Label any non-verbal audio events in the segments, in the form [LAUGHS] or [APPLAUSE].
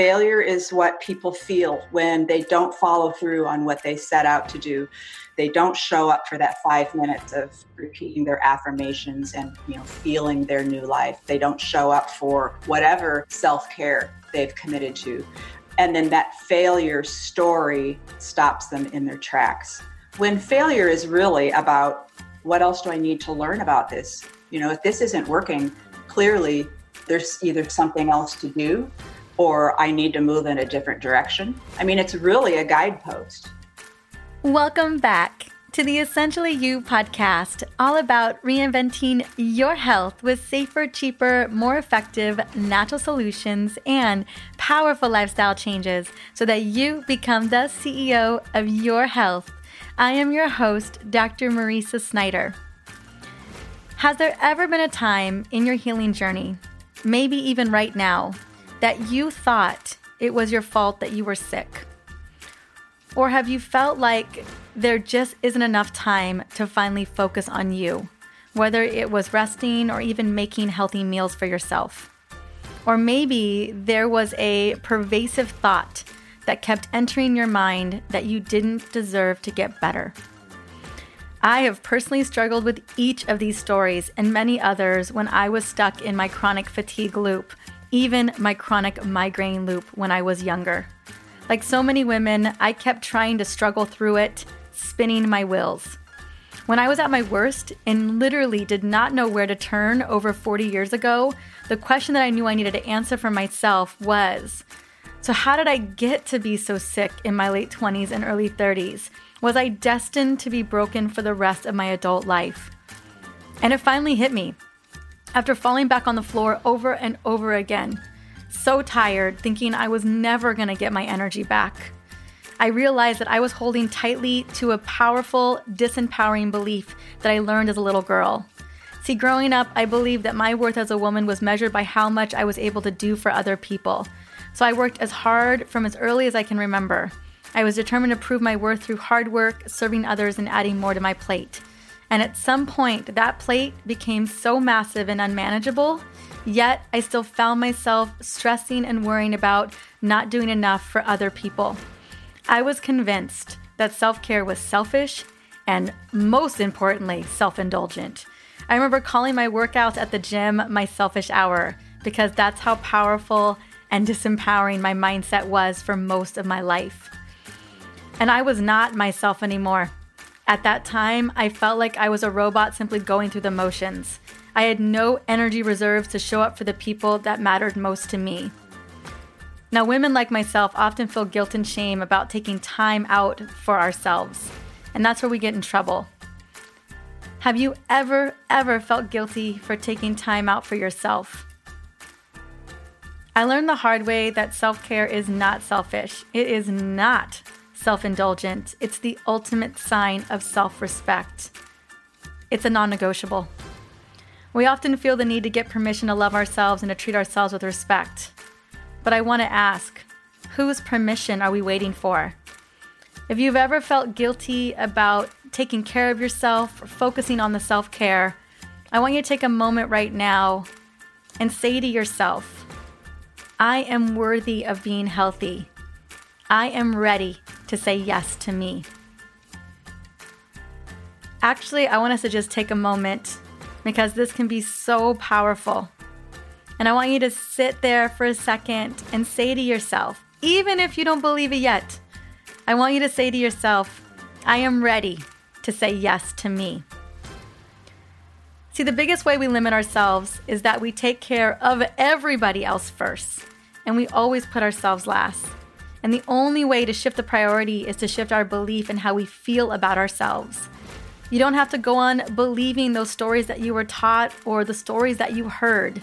Failure is what people feel when they don't follow through on what they set out to do. They don't show up for that five minutes of repeating their affirmations and you know feeling their new life. They don't show up for whatever self-care they've committed to. And then that failure story stops them in their tracks. When failure is really about what else do I need to learn about this? You know, if this isn't working, clearly there's either something else to do or I need to move in a different direction. I mean, it's really a guidepost. Welcome back to the Essentially You podcast, all about reinventing your health with safer, cheaper, more effective natural solutions and powerful lifestyle changes so that you become the CEO of your health. I am your host, Dr. Mariza Snyder. Has there ever been a time in your healing journey, maybe even right now, that you thought it was your fault that you were sick? Or have you felt like there just isn't enough time to finally focus on you, whether it was resting or even making healthy meals for yourself? Or maybe there was a pervasive thought that kept entering your mind that you didn't deserve to get better. I have personally struggled with each of these stories and many others when I was stuck in my chronic fatigue loop, even my chronic migraine loop when I was younger. Like so many women, I kept trying to struggle through it, spinning my wheels. When I was at my worst and literally did not know where to turn over 40 years ago, the question that I knew I needed to answer for myself was So, how did I get to be so sick in my late 20s and early 30s? Was I destined to be broken for the rest of my adult life? And it finally hit me after falling back on the floor over and over again. So tired, thinking I was never going to get my energy back. I realized that I was holding tightly to a powerful, disempowering belief that I learned as a little girl. See, growing up, I believed that my worth as a woman was measured by how much I was able to do for other people. So I worked as hard from as early as I can remember. I was determined to prove my worth through hard work, serving others, and adding more to my plate. And at some point, that plate became so massive and unmanageable, yet I still found myself stressing and worrying about not doing enough for other people. I was convinced that self care was selfish and, most importantly, self indulgent. I remember calling my workouts at the gym my selfish hour because that's how powerful and disempowering my mindset was for most of my life. And I was not myself anymore. At that time, I felt like I was a robot simply going through the motions. I had no energy reserves to show up for the people that mattered most to me. Now, women like myself often feel guilt and shame about taking time out for ourselves, and that's where we get in trouble. Have you ever, ever felt guilty for taking time out for yourself? I learned the hard way that self care is not selfish. It is not self indulgent, it's the ultimate sign of self respect. It's a non negotiable. We often feel the need to get permission to love ourselves and to treat ourselves with respect. But I want to ask whose permission are we waiting for? If you've ever felt guilty about taking care of yourself or focusing on the self care, I want you to take a moment right now and say to yourself, I am worthy of being healthy. I am ready to say yes to me. Actually, I want us to just take a moment because this can be so powerful. And I want you to sit there for a second and say to yourself, even if you don't believe it yet, I want you to say to yourself, I am ready to say yes to me. See, the biggest way we limit ourselves is that we take care of everybody else first, and we always put ourselves last. And the only way to shift the priority is to shift our belief in how we feel about ourselves. You don't have to go on believing those stories that you were taught or the stories that you heard.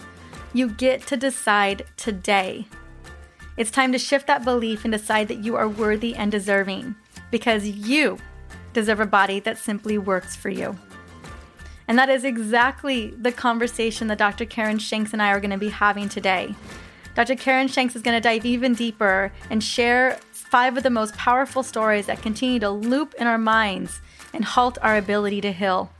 You get to decide today. It's time to shift that belief and decide that you are worthy and deserving because you deserve a body that simply works for you. And that is exactly the conversation that Dr. Karyn Shanks and I are going to be having today. Dr. Karyn Shanks is going to dive even deeper and share five of the most powerful stories that continue to loop in our minds and halt our ability to heal.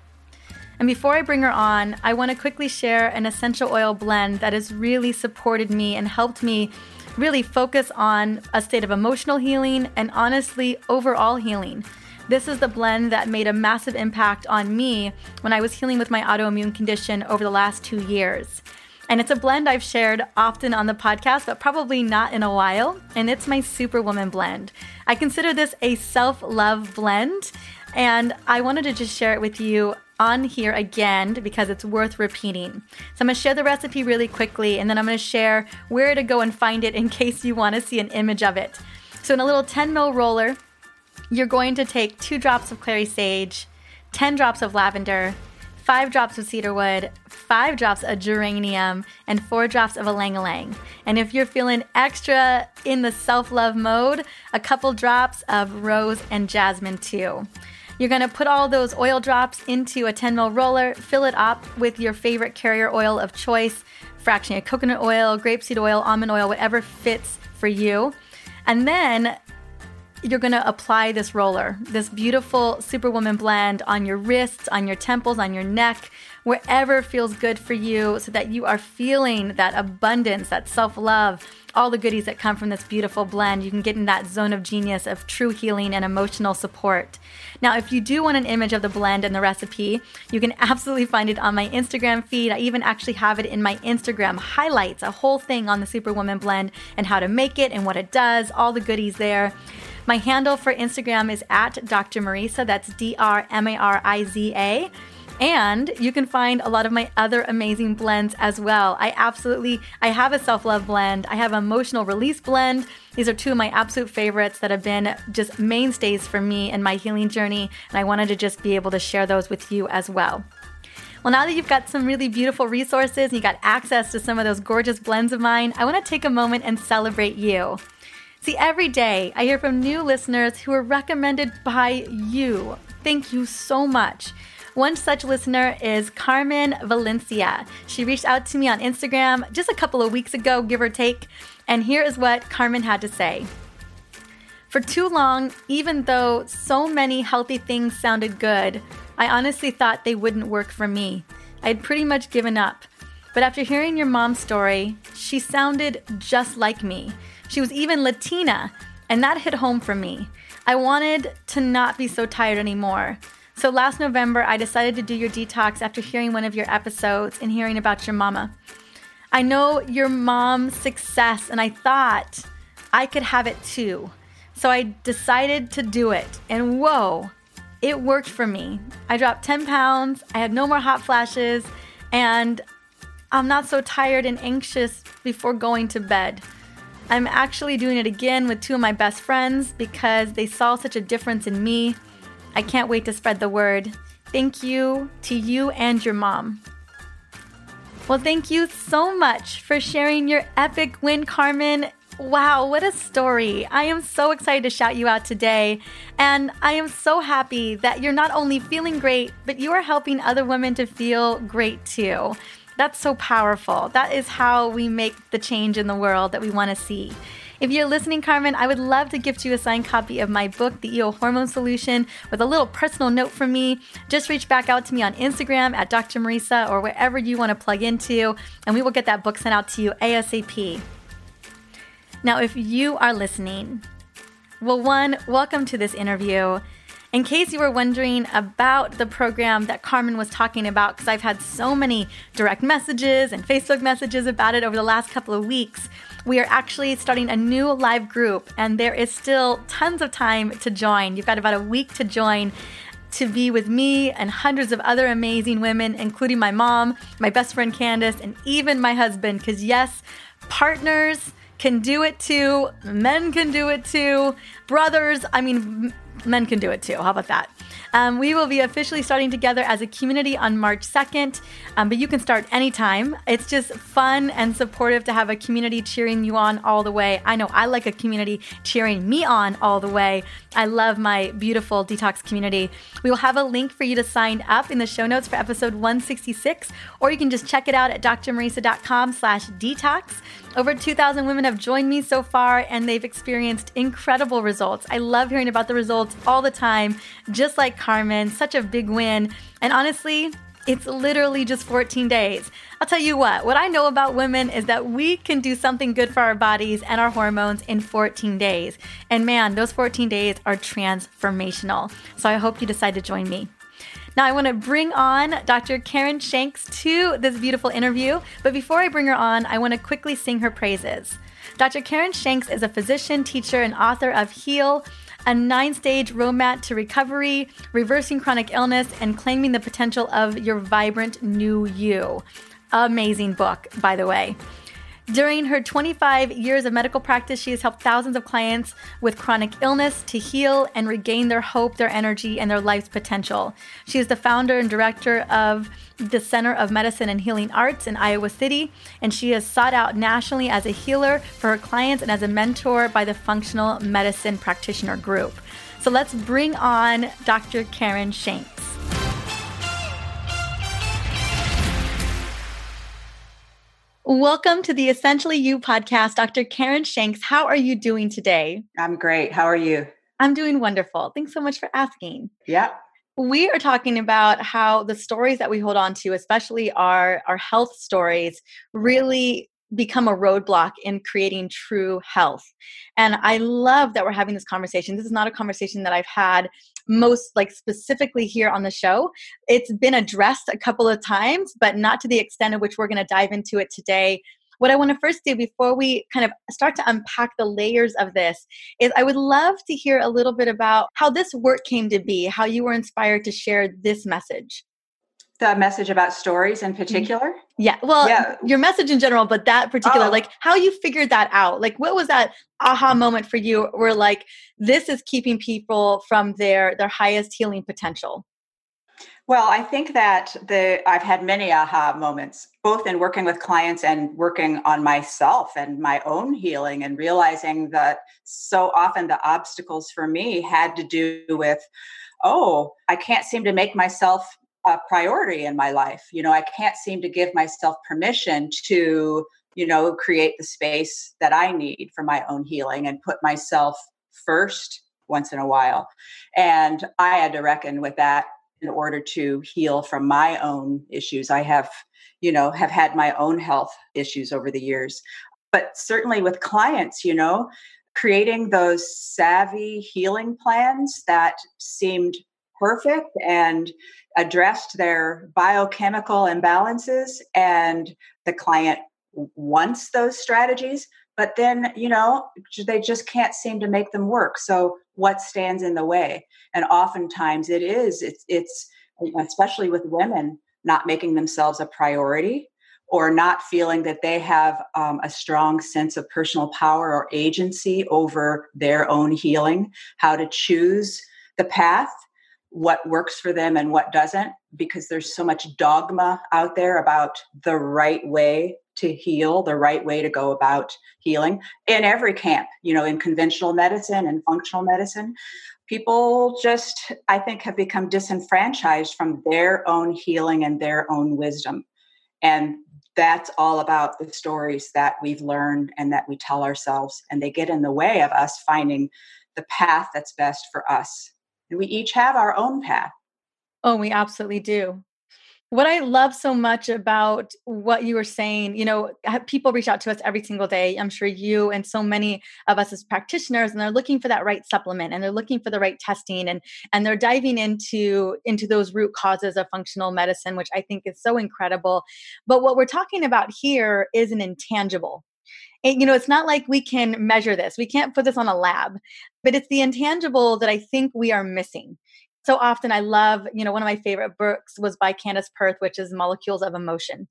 And before I bring her on, I want to quickly share an essential oil blend that has really supported me and helped me really focus on a state of emotional healing and honestly, overall healing. This is the blend that made a massive impact on me when I was healing with my autoimmune condition over the last two years. And it's a blend I've shared often on the podcast, but probably not in a while. And it's my Superwoman blend. I consider this a self love blend. And I wanted to just share it with you on here again because it's worth repeating. So I'm gonna share the recipe really quickly and then I'm gonna share where to go and find it in [LAUGHS] case you wanna see an image of it. So in a little 10 ml roller, you're going to take two drops of clary sage, 10 drops of lavender, five drops of cedarwood, five drops of geranium, and four drops of ylang ylang. And if you're feeling extra in the self love mode, a couple drops of rose and jasmine too. You're gonna put all those oil drops into a 10 ml roller, fill it up with your favorite carrier oil of choice, fractionated coconut oil, grapeseed oil, almond oil, whatever fits for you. And then you're going to apply this roller, this beautiful Superwoman blend on your wrists, on your temples, on your neck, wherever feels good for you, so that you are feeling that abundance, that self love, all the goodies that come from this beautiful blend. You can get in that zone of genius of true healing and emotional support. Now, if you do want an image of the blend and the recipe, you can [LAUGHS] absolutely find it on my Instagram feed. I even actually have it in my Instagram highlights, a whole thing on the Superwoman blend and how to make it and what it does, all the goodies there. My handle for Instagram is at Dr. Mariza. That's D R M A R I Z A. And you can find a lot of my other amazing blends as well. I absolutely I have a self-love blend. I have emotional release blend. These are two of my absolute favorites that have been just mainstays for me in my healing journey, and I wanted to just be able to share those with you as well. Well, now that you've got some really beautiful resources and you got access to some of those gorgeous blends of mine, I want to take a moment and celebrate you. See, every day I hear from new listeners who are recommended by you. Thank you so much. One such listener is Carmen Valencia. She reached out to me on Instagram just a couple of weeks ago, give or take, and here is what Carmen had to say. For too long, even though so many healthy things sounded good, I honestly thought they wouldn't work for me. I'd pretty much given up. But after hearing your mom's story, she sounded just like me. She was even Latina, and that hit home for me. I wanted to not be so tired anymore. So last November, I decided to do your detox after hearing one of your episodes and hearing about your mama. I know your mom's success, and I thought I could have it too. So I decided to do it, and whoa, it worked for me. I dropped 10 pounds, I had no more hot flashes, and I'm not so tired and anxious before going to bed. I'm actually doing it again with two of my best friends because they saw such a difference in me. I can't wait to spread the word. Thank you to you and your mom. Well, thank you so much for sharing your epic win, Carmen. Wow, what a story. I am so excited to shout you out today. And I am so happy that you're not only feeling great, but you are helping other women to feel great too. That's so powerful. That is how we make the change in the world that we want to see. If you're listening, Carmen, I would love to gift you a signed copy of my book, The EO Hormone Solution, with a little personal note from me. Just reach back out to me on Instagram at Dr. Mariza or wherever you want to plug into, and we will get that book sent out to you ASAP. Now, if you are listening, well, one, welcome to this interview. In case you were wondering about the program that Carmen was talking about, because I've had so many direct messages and Facebook messages about it over the last couple of weeks, we are actually starting a new live group, and there is still tons of time to join. You've got about a week to join to be with me and hundreds of other amazing women, including my mom, my best friend Candace, and even my husband. Because, yes, partners can do it too, men can do it too, brothers, I mean, men can do it too. How about that? Um, we will be officially starting together as a community on March 2nd, um, but you can start anytime. It's just fun and supportive to have a community cheering you on all the way. I know I like a community cheering me on all the way. I love my beautiful detox community. We will have a link for you to sign up in the show notes for episode 166, or you can just check it out at drmariza.com slash detox. Over 2,000 women have joined me so far, and they've experienced incredible results. I love hearing about the results all the time, just like Carmen. Such a big win. And honestly, It's literally just 14 days. I'll tell you what, what I know about women is that we can do something good for our bodies and our hormones in 14 days. And man, those 14 days are transformational. So I hope you decide to join me. Now, I want to bring on Dr. Karyn Shanks to this beautiful interview. But before I bring her on, I want to quickly sing her praises. Dr. Karyn Shanks is a physician, teacher, and author of Heal a nine stage roadmap to recovery, reversing chronic illness, and claiming the potential of your vibrant new you. Amazing book, by the way. During her 25 years of medical practice, she has helped thousands of clients with chronic illness to heal and regain their hope, their energy, and their life's potential. She is the founder and director of the Center of Medicine and Healing Arts in Iowa City, and she is sought out nationally as a healer for her clients and as a mentor by the Functional Medicine Practitioner Group. So let's bring on Dr. Karyn Shanks. Welcome to the Essentially You podcast, Dr. Karyn Shanks. How are you doing today? I'm great. How are you? I'm doing wonderful. Thanks so much for asking. Yeah. We are talking about how the stories that we hold on to, especially our, our health stories, really become a roadblock in creating true health. And I love that we're having this conversation. This is not a conversation that I've had most like specifically here on the show. It's been addressed a couple of times, but not to the extent of which we're going to dive into it today. What I want to first do before we kind of start to unpack the layers of this is I would love to hear a little bit about how this work came to be, how you were inspired to share this message the message about stories in mm-hmm. particular yeah well yeah. your message in general but that particular oh. like how you figured that out like what was that aha moment for you where like this is keeping people from their their highest healing potential well i think that the i've had many aha moments both in working with clients and working on myself and my own healing and realizing that so often the obstacles for me had to do with oh i can't seem to make myself a priority in my life. You know, I can't seem to give myself permission to, you know, create the space that I need for my own healing and put myself first once in a while. And I had to reckon with that in order to heal from my own issues. I have, you know, have had my own health issues over the years. But certainly with clients, you know, creating those savvy healing plans that seemed perfect and addressed their biochemical imbalances and the client wants those strategies but then you know they just can't seem to make them work. So what stands in the way? And oftentimes it is it's it's especially with women not making themselves a priority or not feeling that they have um, a strong sense of personal power or agency over their own healing how to choose the path what works for them and what doesn't because there's so much dogma out there about the right way to heal, the right way to go about healing in every camp, you know, in conventional medicine and functional medicine. People just, I think, have become disenfranchised from their own healing and their own wisdom. And that's all about the stories that we've learned and that we tell ourselves. And they get in the way of us finding the path that's best for us and we each have our own path. Oh, we absolutely do. What I love so much about what you were saying, you know, people reach out to us every single day. I'm sure you and so many of us as practitioners, and they're looking for that right supplement and they're looking for the right testing and and they're diving into into those root causes of functional medicine, which I think is so incredible. But what we're talking about here is an intangible and, you know, it's not like we can measure this. We can't put this on a lab, but it's the intangible that I think we are missing. So often I love, you know, one of my favorite books was by Candace Pert, which is Molecules of Emotion.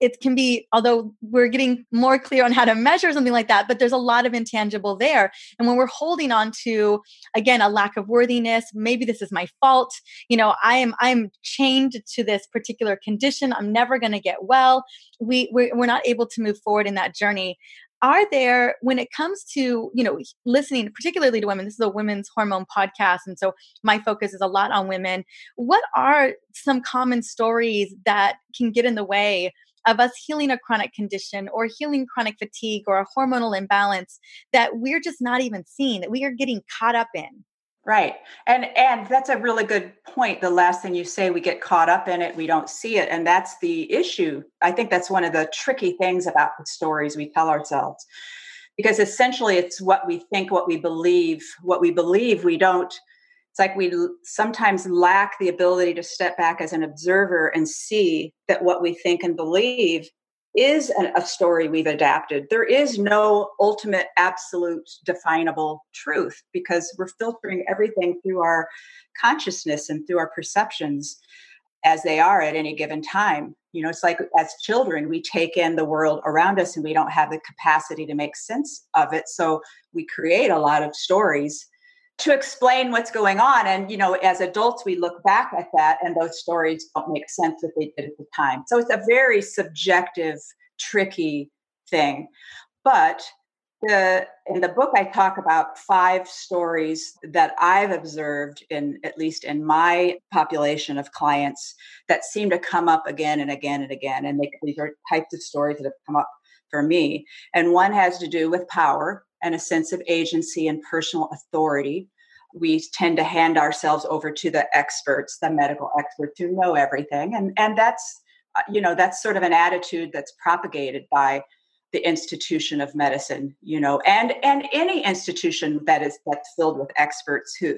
It can be although we're getting more clear on how to measure something like that but there's a lot of intangible there. And when we're holding on to again a lack of worthiness maybe this is my fault you know i am i'm chained to this particular condition i'm never going to get well we we're, we're not able to move forward in that journey are there when it comes to you know listening particularly to women this is a women's hormone podcast and so my focus is a lot on women what are some common stories that can get in the way of us healing a chronic condition or healing chronic fatigue or a hormonal imbalance that we're just not even seeing, that we are getting caught up in? Right. And and that's a really good point. The last thing you say, we get caught up in it, we don't see it. And that's the issue. I think that's one of the tricky things about the stories we tell ourselves. Because essentially it's what we think, what we believe, what we believe we don't. It's like we sometimes lack the ability to step back as an observer and see that what we think and believe is a story we've adapted. There is no ultimate, absolute, definable truth because we're filtering everything through our consciousness and through our perceptions as they are at any given time. You know, it's like as children, we take in the world around us and we don't have the capacity to make sense of it. So we create a lot of stories to explain what's going on. And, you know, as adults, we look back at that and those stories don't make sense that they did at the time. So it's a very subjective, tricky thing. But the, in the book, I talk about five stories that I've observed in at least in my population of clients that seem to come up again and again and again. And they, these are types of stories that have come up for me. And one has to do with power and a sense of agency and personal authority. We tend to hand ourselves over to the experts, the medical experts who know everything. And, and that's, uh, you know, that's sort of an attitude that's propagated by the institution of medicine, you know, and, and any institution that is that's filled with experts who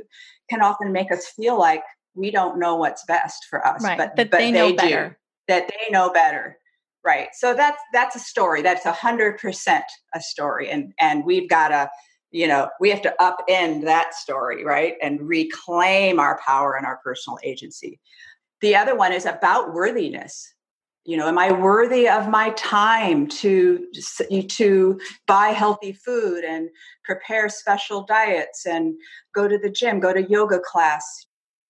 can often make us feel like we don't know what's best for us. Right. But, but they, know they better. Do, that they know better right so that's that's a story that's a hundred percent a story and and we've got to you know we have to upend that story right and reclaim our power and our personal agency. The other one is about worthiness. You know am i worthy of my time to to buy healthy food and prepare special diets and go to the gym go to yoga class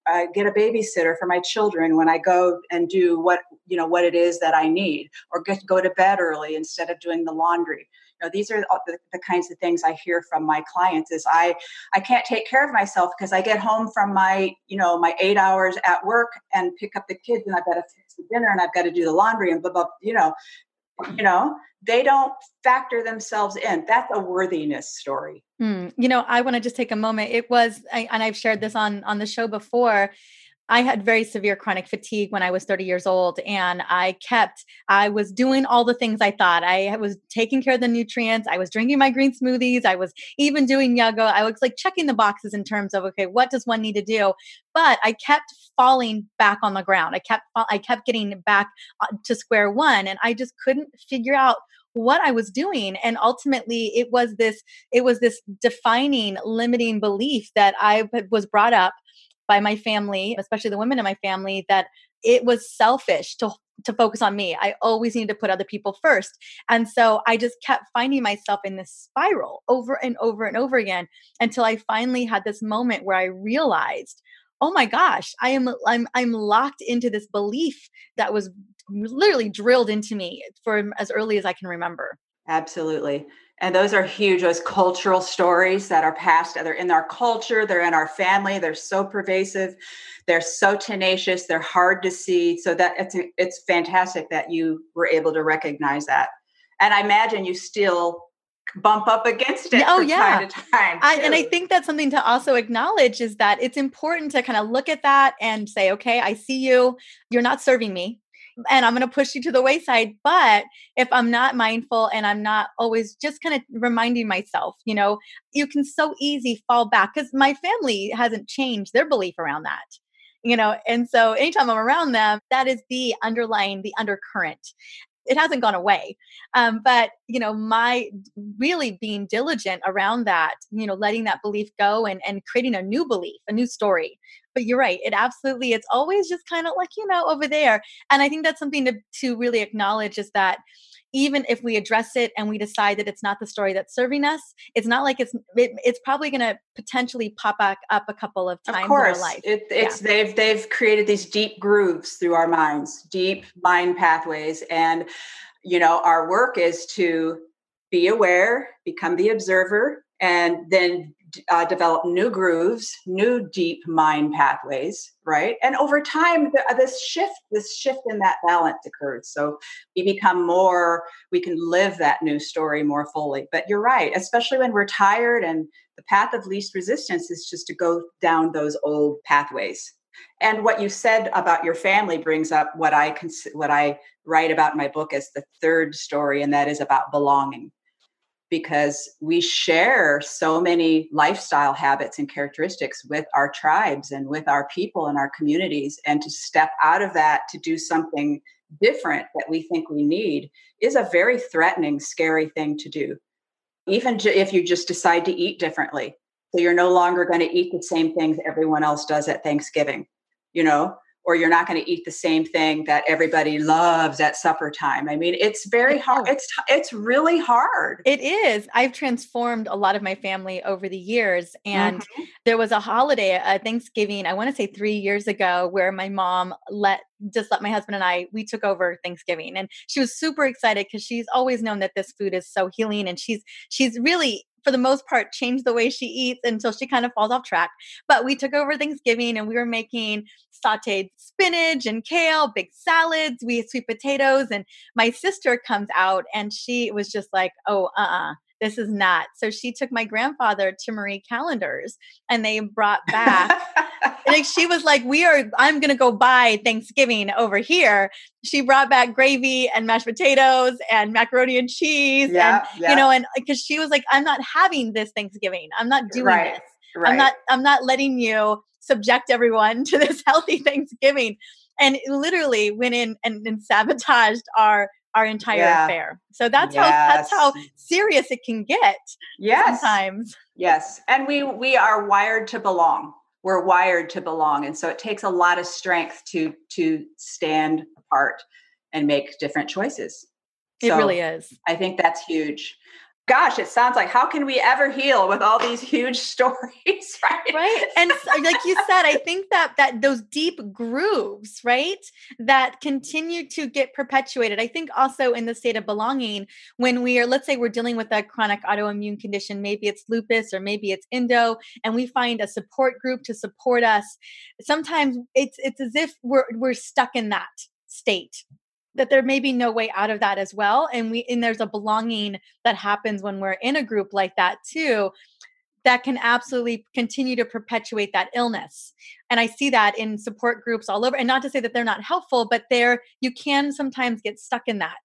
I get a babysitter for my children when I go and do what you know what it is that I need, or get go to bed early instead of doing the laundry. You know, these are the, the kinds of things I hear from my clients. Is I I can't take care of myself because I get home from my you know my eight hours at work and pick up the kids, and I've got to fix the dinner, and I've got to do the laundry, and blah blah. You know, you know they don't factor themselves in. That's a worthiness story. Mm, you know i want to just take a moment. It was I, and i've shared this on on the show before I had very severe chronic fatigue when I was 30 years old, and I kept, I was doing all the things I thought. I was taking care of the nutrients. I was drinking my green smoothies. I was even doing yoga. I was like checking the boxes in terms of, okay, what does one need to do? But I kept falling back on the ground. I kept, I kept getting back uh, to square one, and I just couldn't figure out what I was doing. And ultimately it was this, it was this defining, limiting belief that I was brought up by my family, especially the women in my family, that it was selfish to to focus on me. I always needed to put other people first. And so I just kept finding myself in this spiral over and over and over again until I finally had this moment where I realized, "Oh my gosh, I am I'm I'm locked into this belief that was literally drilled into me for as early as I can remember." Absolutely. And those are huge, those cultural stories that are passed. They're in our culture, they're in our family, they're so pervasive, they're so tenacious, they're hard to see. So that it's it's fantastic that you were able to recognize that. And I imagine you still bump up against it oh yeah time time I, and i think that's something to also acknowledge is that it's important to kind of look at that and say okay i see you you're not serving me and I'm going to push you to the wayside. But if I'm not mindful and I'm not always just kind of reminding myself, you know, you can so easy fall back because my family hasn't changed their belief around that you know and so anytime i'm around them that is the underlying the undercurrent it hasn't gone away um, but you know my really being diligent around that you know letting that belief go and and creating a new belief a new story but you're right it absolutely it's always just kind of like you know over there and i think that's something to to really acknowledge is that even if we address it and we decide that it's not the story that's serving us, it's not like it's it, it's probably going to potentially pop back up a couple of times of course. in our life. It, it's yeah. they've they've created these deep grooves through our minds, deep mind pathways, and you know our work is to be aware, become the observer, and then uh, develop new grooves, new deep mind pathways, right? And over time, the, uh, this shift, this shift in that balance occurs. So we become more, we can live that new story more fully. But you're right, especially when we're tired, and the path of least resistance is just to go down those old pathways. And what you said about your family brings up what I cons- what I write about in my book as the third story, and that is about belonging because we share so many lifestyle habits and characteristics with our tribes and with our people and our communities. And to step out of that to do something different that we think we need is a very threatening, scary thing to do. Even if you just decide to eat differently. So you're no longer going to eat the same things everyone else does at Thanksgiving, you know? Or you're not going to eat the same thing that everybody loves at supper time. I mean, it's very hard. It's it's really hard. It is. I've transformed a lot of my family over the years and mm-hmm. there was a holiday, a Thanksgiving, I want to say 3 years ago where my mom let just let my husband and I we took over Thanksgiving and she was super excited cuz she's always known that this food is so healing and she's she's really for the most part changed the way she eats until she kind of falls off track. But we took over Thanksgiving and we were making sauteed spinach and kale, big salads, we had sweet potatoes. And my sister comes out and she was just like, oh, uh uh-uh, uh this is not. So she took my grandfather to Marie Callender's and they brought back, [LAUGHS] like she was like, we are, I'm going to go buy Thanksgiving over here. She brought back gravy and mashed potatoes and macaroni and cheese. Yeah, and, yeah. you know, and because she was like, I'm not having this Thanksgiving. I'm not doing right, this. Right. I'm not, I'm not letting you subject everyone to this [LAUGHS] healthy Thanksgiving. And literally went in and, and sabotaged our our entire yeah. affair. So that's yes. how that's how serious it can get. Yes. Sometimes. Yes. And we we are wired to belong. We're wired to belong. And so it takes a lot of strength to to stand apart and make different choices. It so really is. I think that's huge gosh, it sounds like how can we ever heal with all these huge [LAUGHS] stories, [LAUGHS] right? Right. And uh, like you said, I think that that those deep grooves, right, that continue to get perpetuated. I think also in the state of belonging, when we are, let's say we're dealing with a chronic autoimmune condition, maybe it's lupus or maybe it's indo, and we find a support group to support us. Sometimes it's it's as if we're we're stuck in that state that there may be no way out of that as well and we and there's a belonging that happens when we're in a group like that too that can absolutely continue to perpetuate that illness and i see that in support groups all over and not to say that they're not helpful but there you can sometimes get stuck in that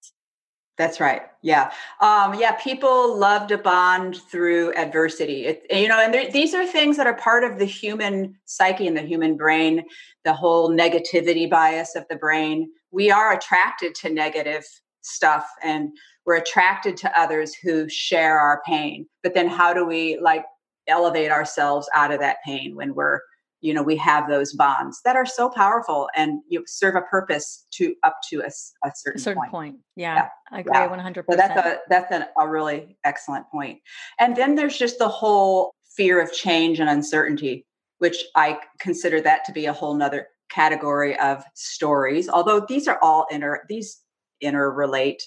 that's right. Yeah. Um, yeah. People love to bond through adversity. It, you know, and these are things that are part of the human psyche and the human brain, the whole negativity bias of the brain. We are attracted to negative stuff and we're attracted to others who share our pain. But then how do we like elevate ourselves out of that pain when we're you know we have those bonds that are so powerful and you serve a purpose to up to a, a certain, a certain point, point. Yeah, yeah, i agree yeah. 100% so that's a that's an, a really excellent point and then there's just the whole fear of change and uncertainty which i consider that to be a whole nother category of stories although these are all inter these interrelate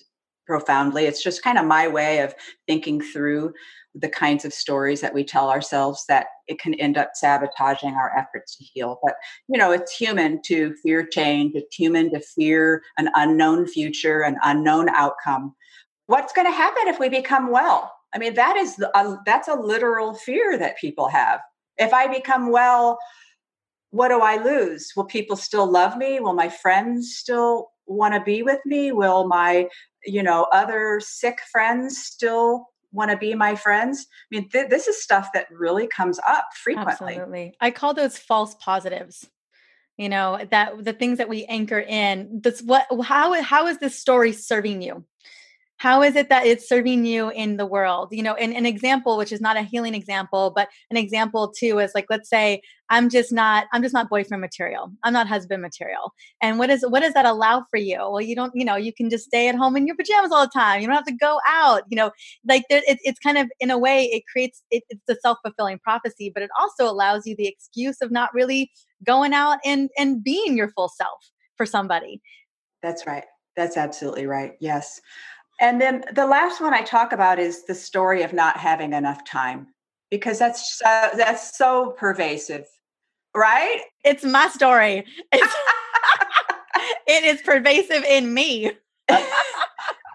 profoundly it's just kind of my way of thinking through the kinds of stories that we tell ourselves that it can end up sabotaging our efforts to heal. But, you know, it's human to fear change, it's human to fear an unknown future, an unknown outcome. What's going to happen if we become well? I mean, that is a, uh, that's a literal fear that people have. If I become well, what do I lose? Will people still love me? Will my friends still want to be with me? Will my, you know, other sick friends still want to be my friends. I mean, th- this is stuff that really comes up frequently. Absolutely. I call those false positives. You know, that the things that we anchor in. This what how how is this story serving you? How is it that it's serving you in the world? You know and an example which is not a healing example but an example too is like let's say i'm just not i'm just not boyfriend material. I'm not husband material. And what is what does that allow for you? Well you don't you know you can just stay at home in your pajamas all the time. You don't have to go out you know like there, it, it's kind of in a way it creates it, it's a self-fulfilling prophecy but it also allows you the excuse of not really going out and and being your full self for somebody. That's right. That's absolutely right. Yes and then the last one I talk about is the story of not having enough time. because that's so, that's so pervasive, right? It's my story. It's, [LAUGHS] it is pervasive in me.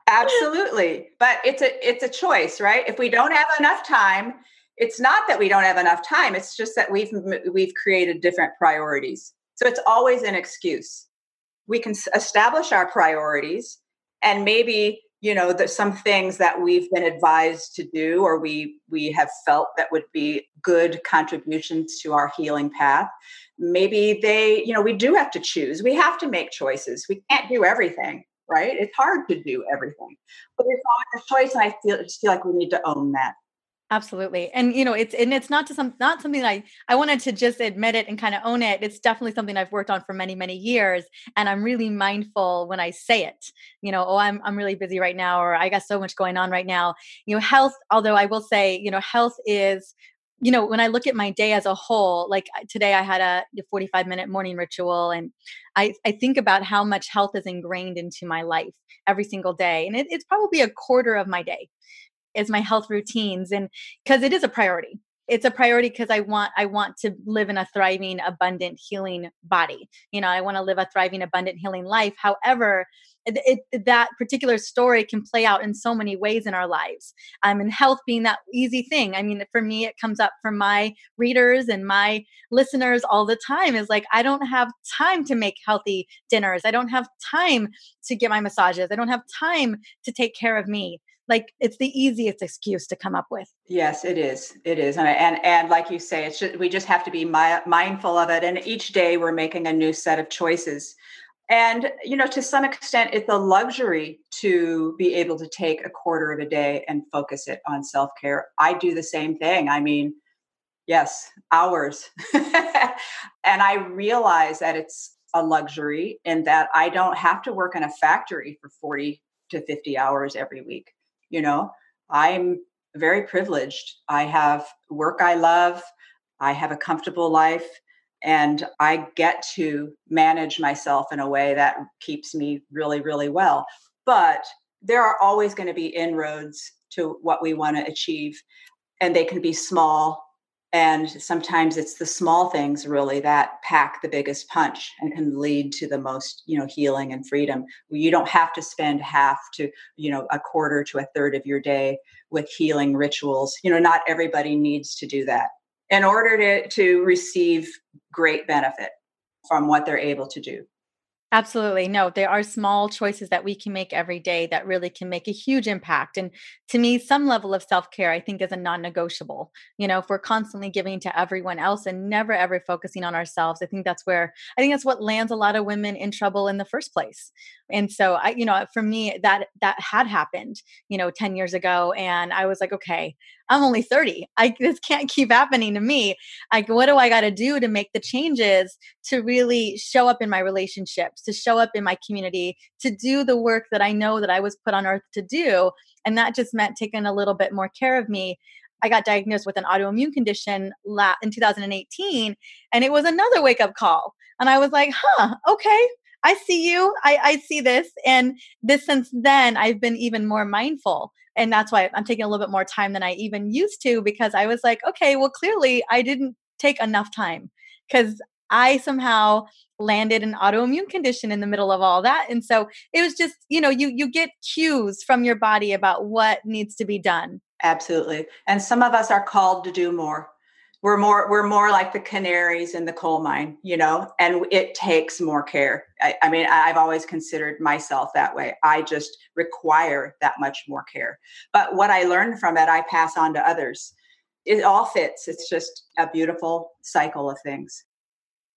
Absolutely. But it's a it's a choice, right? If we don't have enough time, it's not that we don't have enough time, it's just that we've we've created different priorities. So it's always an excuse. We can establish our priorities and maybe you know there's some things that we've been advised to do or we we have felt that would be good contributions to our healing path maybe they you know we do have to choose we have to make choices we can't do everything right? It's hard to do everything, but it's always a choice, and I feel just feel like we need to own that. Absolutely. And you know, it's and it's not to some not something I I wanted to just admit it and kind of own it. It's definitely something I've worked on for many, many years. And I'm really mindful when I say it. You know, oh, I'm I'm really busy right now, or I got so much going on right now. You know, health, although I will say, you know, health is you know, when I look at my day as a whole, like today I had a 45 minute morning ritual and I, I think about how much health is ingrained into my life every single day. And it, it's probably a quarter of my day is my health routines. And because it is a priority, it's a priority because i want i want to live in a thriving abundant healing body. You know i want to live a thriving abundant healing life. However it, it, that particular story can play out in so many ways in our lives. Um, and health being that easy thing. I mean for me it comes up for my readers and my listeners all the time is like i don't have time to make healthy dinners. I don't have time to get my massages. I don't have time to take care of me like it's the easiest excuse to come up with. Yes it is it is and and, and like you say it's just, we just have to be mi- mindful of it and each day we're making a new set of choices. And you know to some extent it's a luxury to be able to take a quarter of a day and focus it on self-care. I do the same thing i mean yes hours. [LAUGHS] And i realize that it's a luxury in that i don't have to work in a factory for 40 to 50 hours every week you know? I'm very privileged. I have work i love. I have a comfortable life and i get to manage myself in a way that keeps me really really well. But there are always going to be inroads to what we want to achieve and they can be small and sometimes it's the small things really that pack the biggest punch and can lead to the most you know healing and freedom. You don't have to spend half to you know a quarter to a third of your day with healing rituals. You know not everybody needs to do that in order to to receive great benefit from what they're able to do Absolutely. No, there are small choices that we can make every day that really can make a huge impact. And to me, some level of self care, I think, is a non negotiable. You know, if we're constantly giving to everyone else and never ever focusing on ourselves, I think that's where I think that's what lands a lot of women in trouble in the first place. And so, I, you know, for me, that that had happened, you know, 10 years ago. And I was like, okay, I'm only 30. I this can't keep happening to me. Like, what do I got to do to make the changes to really show up in my relationships, to show up in my community, to do the work that I know that I was put on earth to do? And that just meant taking a little bit more care of me. I got diagnosed with an autoimmune condition in 2018, and it was another wake up call. And I was like, huh, okay, I see you. I, I see this. And this since then, I've been even more mindful. And that's why I'm taking a little bit more time than I even used to because I was like, okay, well, clearly I didn't take enough time because I somehow landed an autoimmune condition in the middle of all that. And so it was just, you know, you you get cues from your body about what needs to be done. Absolutely. And some of us are called to do more we're more we're more like the canaries in the coal mine you know and it takes more care I, I, mean i've always considered myself that way i just require that much more care but what i learned from it i pass on to others it all fits it's just a beautiful cycle of things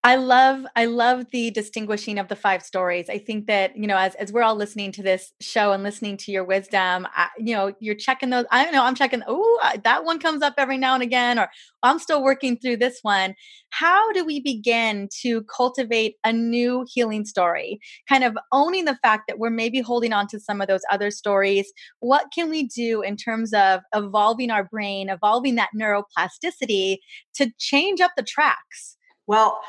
I love I love the distinguishing of the five stories. I think that you know as as we're all listening to this show and listening to your wisdom, I, you know you're checking those. I know. I'm checking. Oh, that one comes up every now and again, or I'm still working through this one. How do we begin to cultivate a new healing story? Kind of owning the fact that we're maybe holding on to some of those other stories. What can we do in terms of evolving our brain, evolving that neuroplasticity to change up the tracks? Well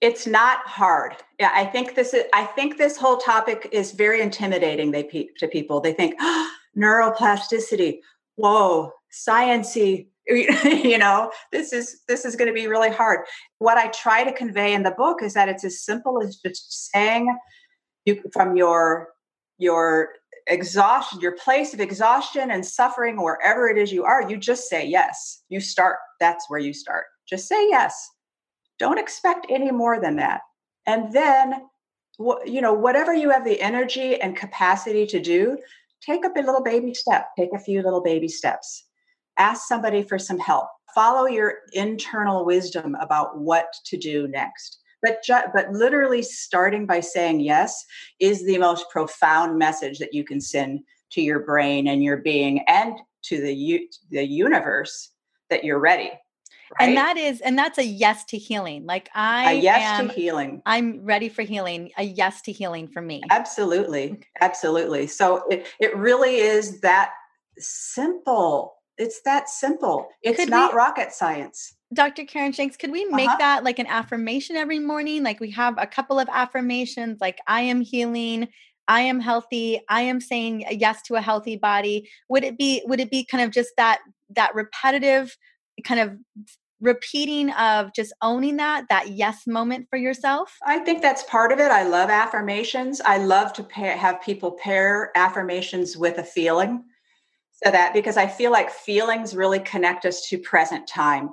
it's not hard. Yeah i think this is i think this whole topic is very intimidating they to people. They think oh, [GASPS] neuroplasticity. Whoa sciency [LAUGHS] you know this is this is going to be really hard. What i try to convey in the book is that it's as simple as just saying you from your your exhaustion your place of exhaustion and suffering wherever it is you are you just say yes. You start. That's where you start. Just say yes don't expect any more than that. And then you know whatever you have the energy and capacity to do take a little baby step take a few little baby steps. Ask somebody for some help. Follow your internal wisdom about what to do next. But ju- but literally starting by saying yes is the most profound message that you can send to your brain and your being and to the u- the universe that you're ready Right? And that is, and that's a yes to healing. Like I, a yes am, to healing. I'm ready for healing. A yes to healing for me. Absolutely, absolutely. So it it really is that simple. It's that simple. It's could not we, rocket science. Dr. Karyn Shanks, could we make uh-huh. that like an affirmation every morning? Like we have a couple of affirmations, like I am healing. I am healthy. I am saying yes to a healthy body. Would it be would it be kind of just that that repetitive kind of repeating of just owning that that yes moment for yourself? I think that's part of it. I love affirmations. I love to have people pair affirmations with a feeling so that because i feel like feelings really connect us to present time.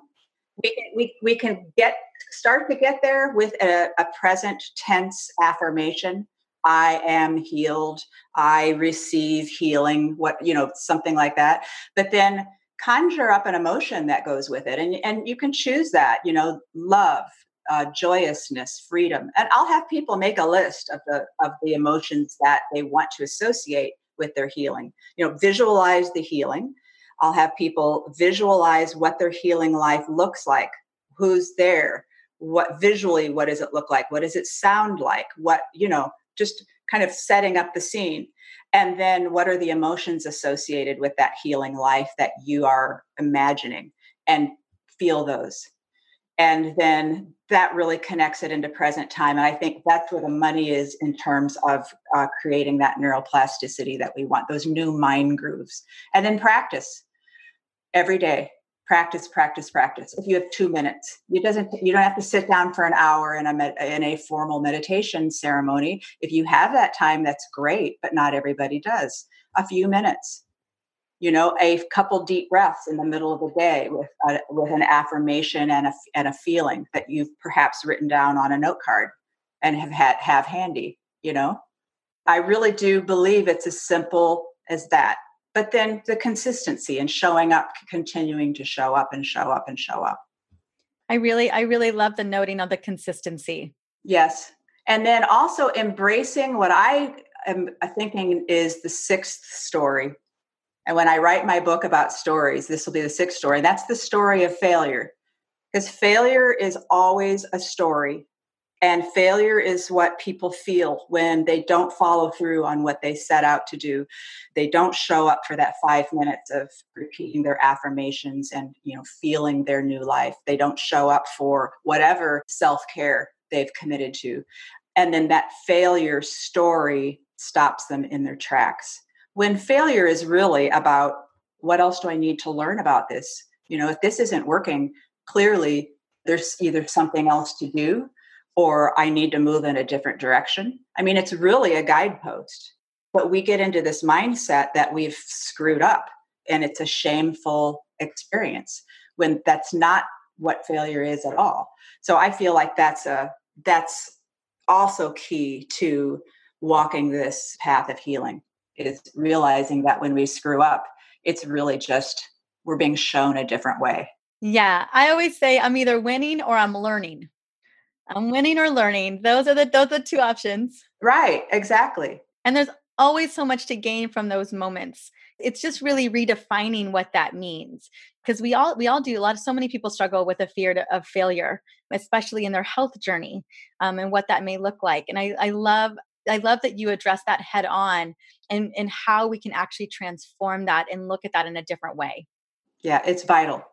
We, we, we can get start to get there with a, a present tense affirmation. I am healed. I receive healing what you know something like that. But then conjure up an emotion that goes with it and and you can choose that you know love uh, joyousness freedom and i'll have people make a list of the of the emotions that they want to associate with their healing. You know visualize the healing. I'll have people visualize what their healing life looks like who's there what visually what does it look like? What does it sound like? What you know just kind of setting up the scene and then what are the emotions associated with that healing life that you are imagining and feel those? And then that really connects it into present time. And i think that's where the money is in terms of uh, creating that neuroplasticity that we want those new mind grooves. And then practice every day practice practice practice. If you have two minutes you doesn't you don't have to sit down for an hour in a med, in a formal meditation ceremony. If you have that time that's great but not everybody does. A few minutes you know a couple deep breaths in the middle of the day with a, with an affirmation and a and a feeling that you've perhaps written down on a note card and have had have handy you know? I really do believe it's as simple as that but then the consistency and showing up continuing to show up and show up and show up. I really i really love the noting of the consistency. Yes. And then also embracing what i am uh, thinking is the sixth story. And when i write my book about stories this will be the sixth story. That's the story of failure. Because failure is always a story and failure is what people feel when they don't follow through on what they set out to do. They don't show up for that five minutes of repeating their affirmations and you know feeling their new life. They don't show up for whatever self-care they've committed to. And then that failure story stops them in their tracks. When failure is really about what else do I need to learn about this? You know, if this isn't working, clearly there's either something else to do or I need to move in a different direction. I mean, it's really a guidepost. But we get into this mindset that we've screwed up and it's a shameful experience when that's not what failure is at all. So I feel like that's a that's also key to walking this path of healing is realizing that when we screw up, it's really just we're being shown a different way. Yeah, I always say I'm either winning or I'm learning. I'm winning or learning. Those are the those are the two options. Right, exactly. And there's always so much to gain from those moments. It's just really redefining what that means because we all we all do a lot of so many people struggle with a fear to, of failure, especially in their health journey, um, and what that may look like. And I I love I love that you address that head on and and how we can actually transform that and look at that in a different way. Yeah, it's vital.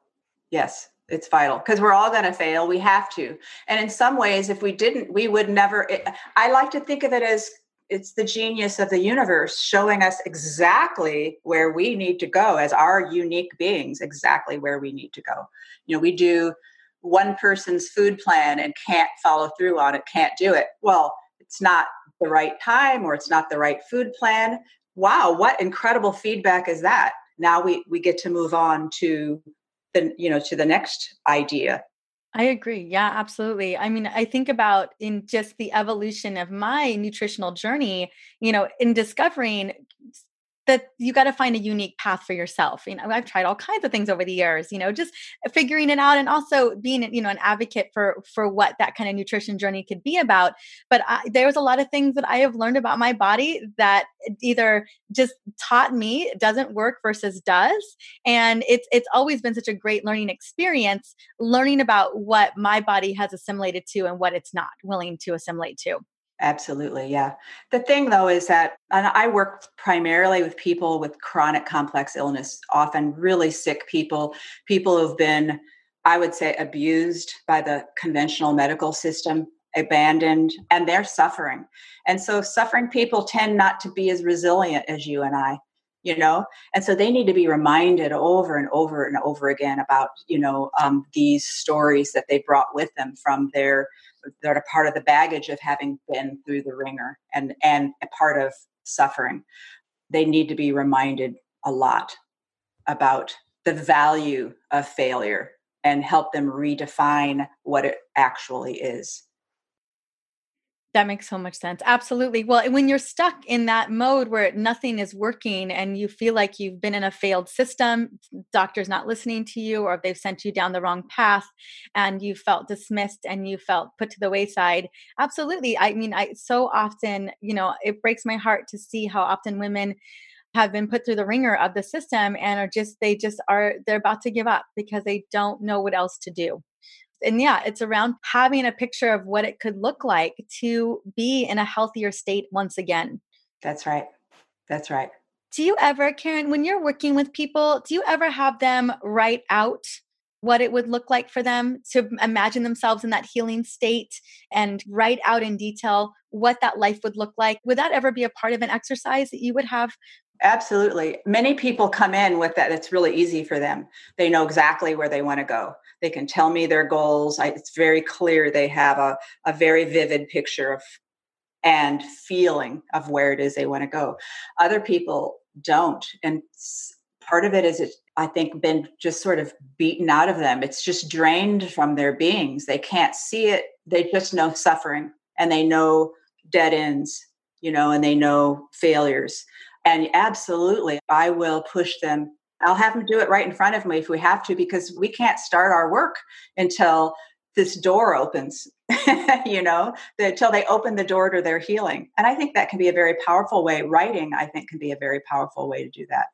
Yes it's vital because we're all going to fail we have to and in some ways if we didn't we would never it, i like to think of it as it's the genius of the universe showing us exactly where we need to go as our unique beings, exactly where we need to go. You know, we do one person's food plan and can't follow through on it, can't do it. Well, it's not the right time or it's not the right food plan. Wow, what incredible feedback is that? Now we we get to move on to the you know to the next idea I agree. Yeah, absolutely. I mean, I think about in just the evolution of my nutritional journey, you know, in discovering that you got to find a unique path for yourself. You know, I've tried all kinds of things over the years, you know, just figuring it out and also being, you know, an advocate for for what that kind of nutrition journey could be about. But I, there was a lot of things that I have learned about my body that either just taught me doesn't work versus does, and it's it's always been such a great learning experience learning about what my body has assimilated to and what it's not willing to assimilate to. Absolutely, yeah. The thing though is that I work primarily with people with chronic complex illness, often really sick people, people who've been, I would say, abused by the conventional medical system, abandoned, and they're suffering. And so suffering people tend not to be as resilient as you and I you know and so they need to be reminded over and over and over again about you know um, these stories that they brought with them from their that are a part of the baggage of having been through the ringer and and a part of suffering. They need to be reminded a lot about the value of failure and help them redefine what it actually is that makes so much sense. Absolutely. Well, when you're stuck in that mode where nothing is working and you feel like you've been in a failed system, doctors not listening to you, or they've sent you down the wrong path and you felt dismissed and you felt put to the wayside. Absolutely. I mean, I so often, you know, it breaks my heart to see how often women have been put through the ringer of the system and are just, they just are, they're about to give up because they don't know what else to do and yeah, it's around having a picture of what it could look like to be in a healthier state once again. That's right. That's right. Do you ever, Karyn, when you're working with people, do you ever have them write out what it would look like for them to imagine themselves in that healing state and write out in detail what that life would look like? Would that ever be a part of an exercise that you would have Absolutely. Many people come in with that. It's really easy for them. They know exactly where they want to go. They can tell me their goals. I, it's very clear they have a, a very vivid picture of and feeling of where it is they want to go. Other people don't. And part of it is it, I think, been just sort of beaten out of them. It's just drained from their beings. They can't see it. They just know suffering and they know dead ends, you know, and they know failures and absolutely, I will push them. I'll have them do it right in front of me if we have to, because we can't start our work until this door opens, [LAUGHS] you know, until they open the door to their healing. And I think that can be a very powerful way. Writing, I think, can be a very powerful way to do that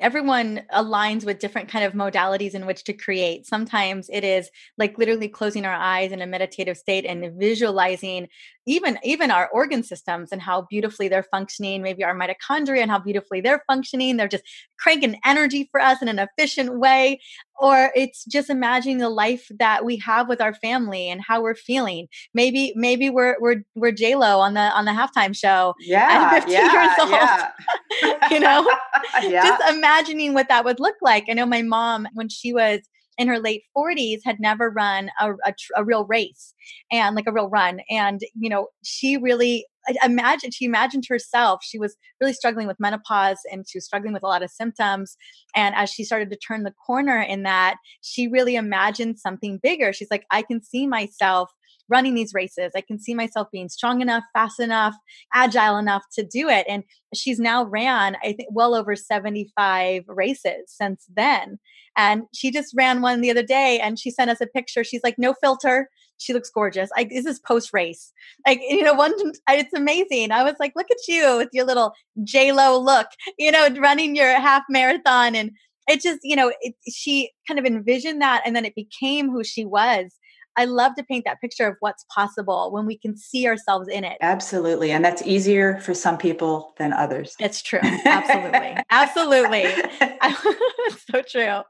everyone aligns with different kind of modalities in which to create. Sometimes it is like literally closing our eyes in a meditative state and visualizing even even our organ systems and how beautifully they're functioning. Maybe our mitochondria and how beautifully they're functioning. They're just cranking energy for us in an efficient way or it's just imagining the life that we have with our family and how we're feeling. Maybe maybe we're we're we're j-lo on the on the halftime show. Yeah 15 yeah, years old yeah. [LAUGHS] you know? [LAUGHS] Yeah. just imagining what that would look like. I know my mom when she was in her late 40s had never run a, a, a, real race and like a real run. And you know she really imagined she imagined herself she was really struggling with menopause and she was struggling with a lot of symptoms and as she started to turn the corner in that she really imagined something bigger. She's like i can see myself running these races. I can see myself being strong enough, fast enough, agile enough to do it. And she's now ran, I think, well over 75 races since then. And she just ran one the other day and she sent us a picture. She's like, no filter. She looks gorgeous. Like, this is post race. Like, you know, one, it's amazing. I was like, look at you with your little J-Lo look, you know, running your half marathon. And it just, you know, it, she kind of envisioned that and then it became who she was I love to paint that picture of what's possible when we can see ourselves in it. Absolutely. And that's easier for some people than others. It's true. Absolutely. [LAUGHS] Absolutely. [LAUGHS] so true.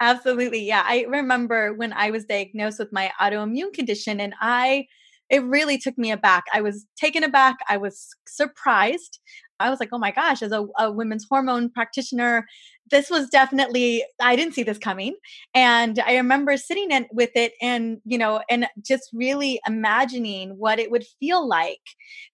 Absolutely. Yeah. I remember when I was diagnosed with my autoimmune condition and I it really took me aback. I was taken aback. I was surprised. I was like, oh my gosh, as a, a women's hormone practitioner, this was definitely i didn't see this coming. And i remember sitting in with it and you know and just really imagining what it would feel like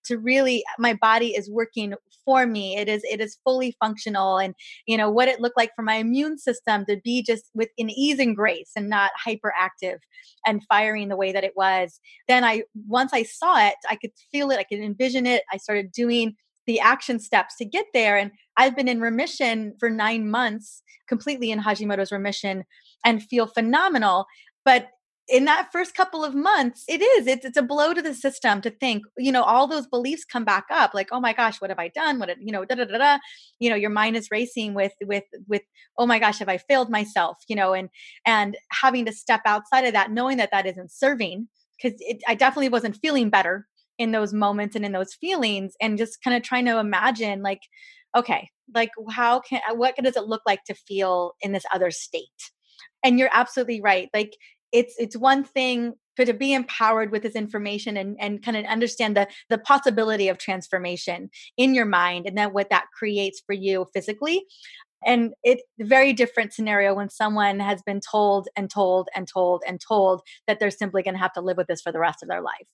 to really my body is working for me. It is it is fully functional and you know what it looked like for my immune system to be just with in ease and grace and not hyperactive and firing the way that it was. Then i once i saw it i could feel it i could envision it. I started doing the action steps to get there. And I've been in remission for nine months, completely in Hashimoto's remission, and feel phenomenal. But in that first couple of months it is it's, it's a blow to the system to think you know all those beliefs come back up like oh my gosh what have i done what you know da da da da you know your mind is racing with with with oh my gosh have i failed myself you know and and having to step outside of that knowing that that isn't serving because i definitely wasn't feeling better in those moments and in those feelings and just kind of trying to imagine like okay like how can uh, what does it look like to feel in this other state? And you're absolutely right like it's it's one thing for to be empowered with this information and and kind of understand the the possibility of transformation in your mind and then what that creates for you physically. And it's very different scenario when someone has been told and told and told and told that they're simply going to have to live with this for the rest of their life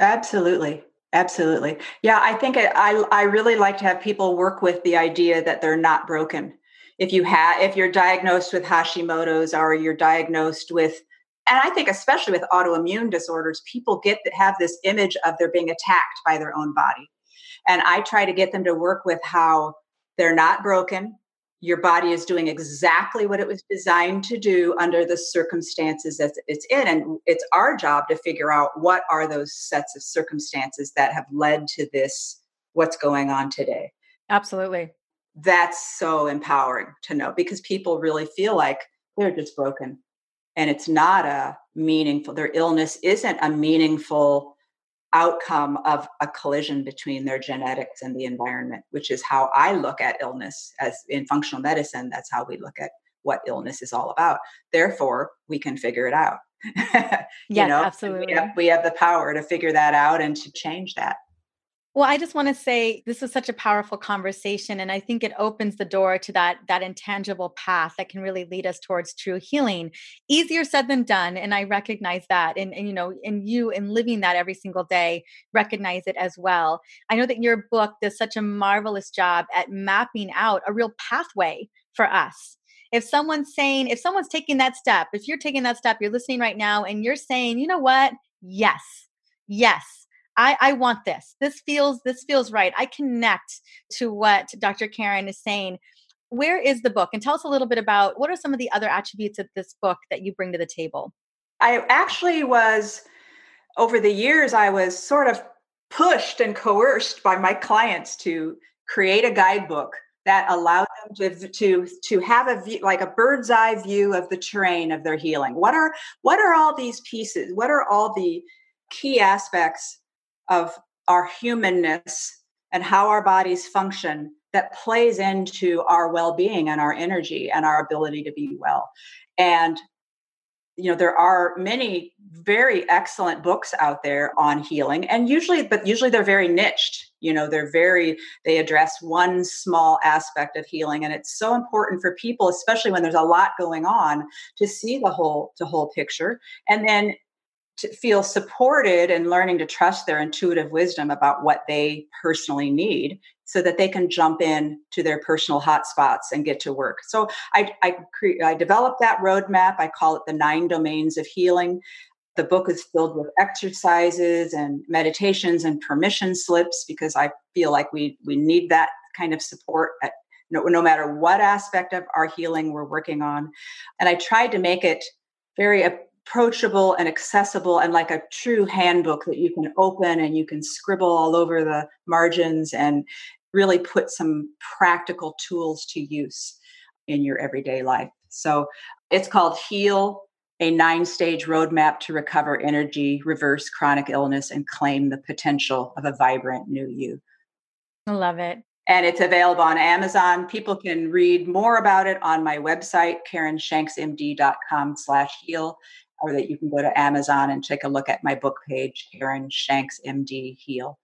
Absolutely. Absolutely. Yeah, I think I I really like to have people work with the idea that they're not broken. If you have if you're diagnosed with Hashimoto's or you're diagnosed with and I think especially with autoimmune disorders, people get that have this image of they're being attacked by their own body. And I try to get them to work with how they're not broken, your body is doing exactly what it was designed to do under the circumstances that it's in. And it's our job to figure out what are those sets of circumstances that have led to this what's going on today. Absolutely. That's so empowering to know because people really feel like they're just broken. And it's not a meaningful their illness isn't a meaningful outcome of a collision between their genetics and the environment, which is how I look at illness as in functional medicine. That's how we look at what illness is all about. Therefore, we can figure it out. [LAUGHS] know, absolutely. We have, we have the power to figure that out and to change that. Well, I just want to say this was such a powerful conversation and I think it opens the door to that that intangible path that can really lead us towards true healing. Easier said than done and I recognize that and, and you know, and you in living that every single day recognize it as well. I know that your book does such a marvelous job at mapping out a real pathway for us if someone's saying if someone's taking that step if you're taking that step you're listening right now and you're saying you know what yes yes I, I want this. This feels this feels right. I connect to what Dr. Karyn is saying. Where is the book? And tell us a little bit about what are some of the other attributes of this book that you bring to the table? I actually was over the years I was sort of pushed and coerced by my clients to create a guidebook that allowed them to to to have a view like a bird's eye view of the terrain of their healing what are what are all these pieces what are all the key aspects of our humanness and how our bodies function that plays into our well-being and our energy and our ability to be well. And you know there are many very excellent books out there on healing and usually but usually they're very niched you know they're very they address one small aspect of healing and it's so important for people especially when there's a lot going on to see the whole the whole picture. And then to feel supported and learning to trust their intuitive wisdom about what they personally need so that they can jump in to their personal hotspots and get to work. So I, I, cre- I developed that roadmap. I call it the nine domains of healing. The book is filled with exercises and meditations and permission slips because I feel like we, we need that kind of support at no, no matter what aspect of our healing we're working on. And I tried to make it very approachable and accessible and like a true handbook that you can open and you can scribble all over the margins and really put some practical tools to use in your everyday life. So it's called Heal, a nine stage roadmap to recover energy, reverse chronic illness, and claim the potential of a vibrant new you. I love it. And it's available on Amazon. People can read more about it on my website, karynshanksmd.com slash heal or that you can go to Amazon and take a look at my book page, Karyn Shanks, MD Heal.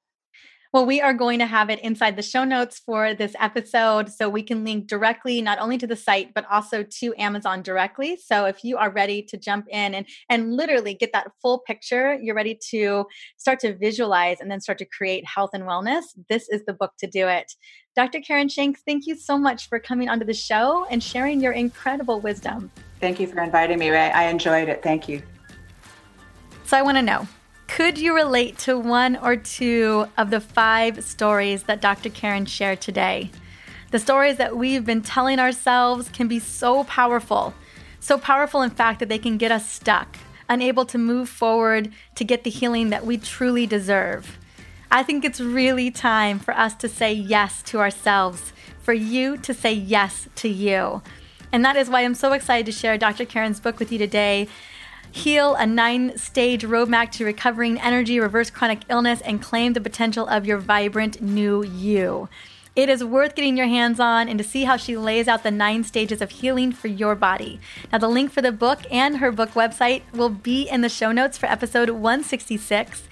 Well, we are going to have it inside the show notes for this episode so we can link directly not only to the site but also to Amazon directly. So if you are ready to jump in and and literally get that full picture, you're ready to start to visualize and then start to create health and wellness, this is the book to do it. Dr. Karyn Shanks, thank you so much for coming onto the show and sharing your incredible wisdom. Thank you for inviting me. Ray. I enjoyed it. Thank you. So I want to know could you relate to one or two of the five stories that Dr. Karyn shared today? The stories that we've been telling ourselves can be so powerful. So powerful, in fact, that they can get us stuck, unable to move forward to get the healing that we truly deserve. I think it's really time for us to say yes to ourselves, for you to say yes to you. And that is why I'm so excited to share Dr. Karyn's book with you today Heal a nine stage roadmap to recovering energy, reverse chronic illness, and claim the potential of your vibrant new you. It is worth getting your hands on and to see how she lays out the nine stages of healing for your body. Now, the link for the book and her book website will be in the show notes for episode 166.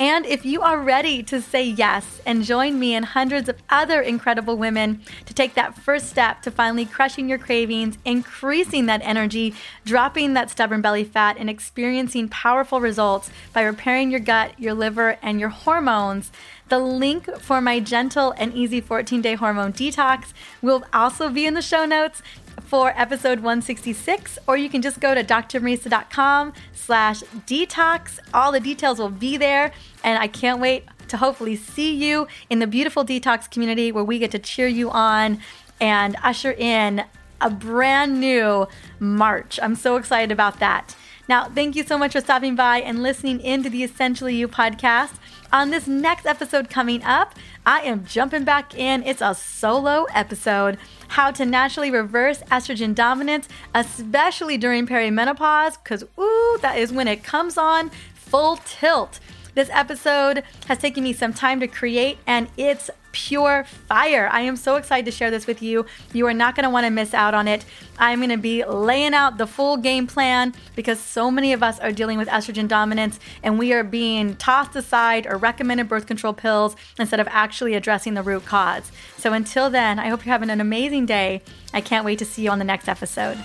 And if you are ready to say yes and join me and hundreds of other incredible women to take that first step to finally crushing your cravings, increasing that energy, dropping that stubborn belly fat, and experiencing powerful results by repairing your gut, your liver, and your hormones, the link for my gentle and easy 14 day hormone detox will also be in the show notes for episode 166, or you can just go to drmariza.com slash detox. All the details will be there, and I can't wait to hopefully see you in the beautiful detox community where we get to cheer you on and usher in a brand new March. I'm so excited about that. Now, thank you so much for stopping by and listening into the Essentially You podcast. On this next episode coming up, I am jumping back in. It's a solo episode how to naturally reverse estrogen dominance, especially during perimenopause, because, ooh, that is when it comes on full tilt. This episode has taken me some time to create, and it's pure fire. I am so excited to share this with you. You are not going to want to miss out on it. I'm going to be laying out the full game plan because so many of us are dealing with estrogen dominance and we are being tossed aside or recommended birth control pills instead of actually addressing the root cause. So until then, I hope you're having an amazing day. I can't wait to see you on the next episode.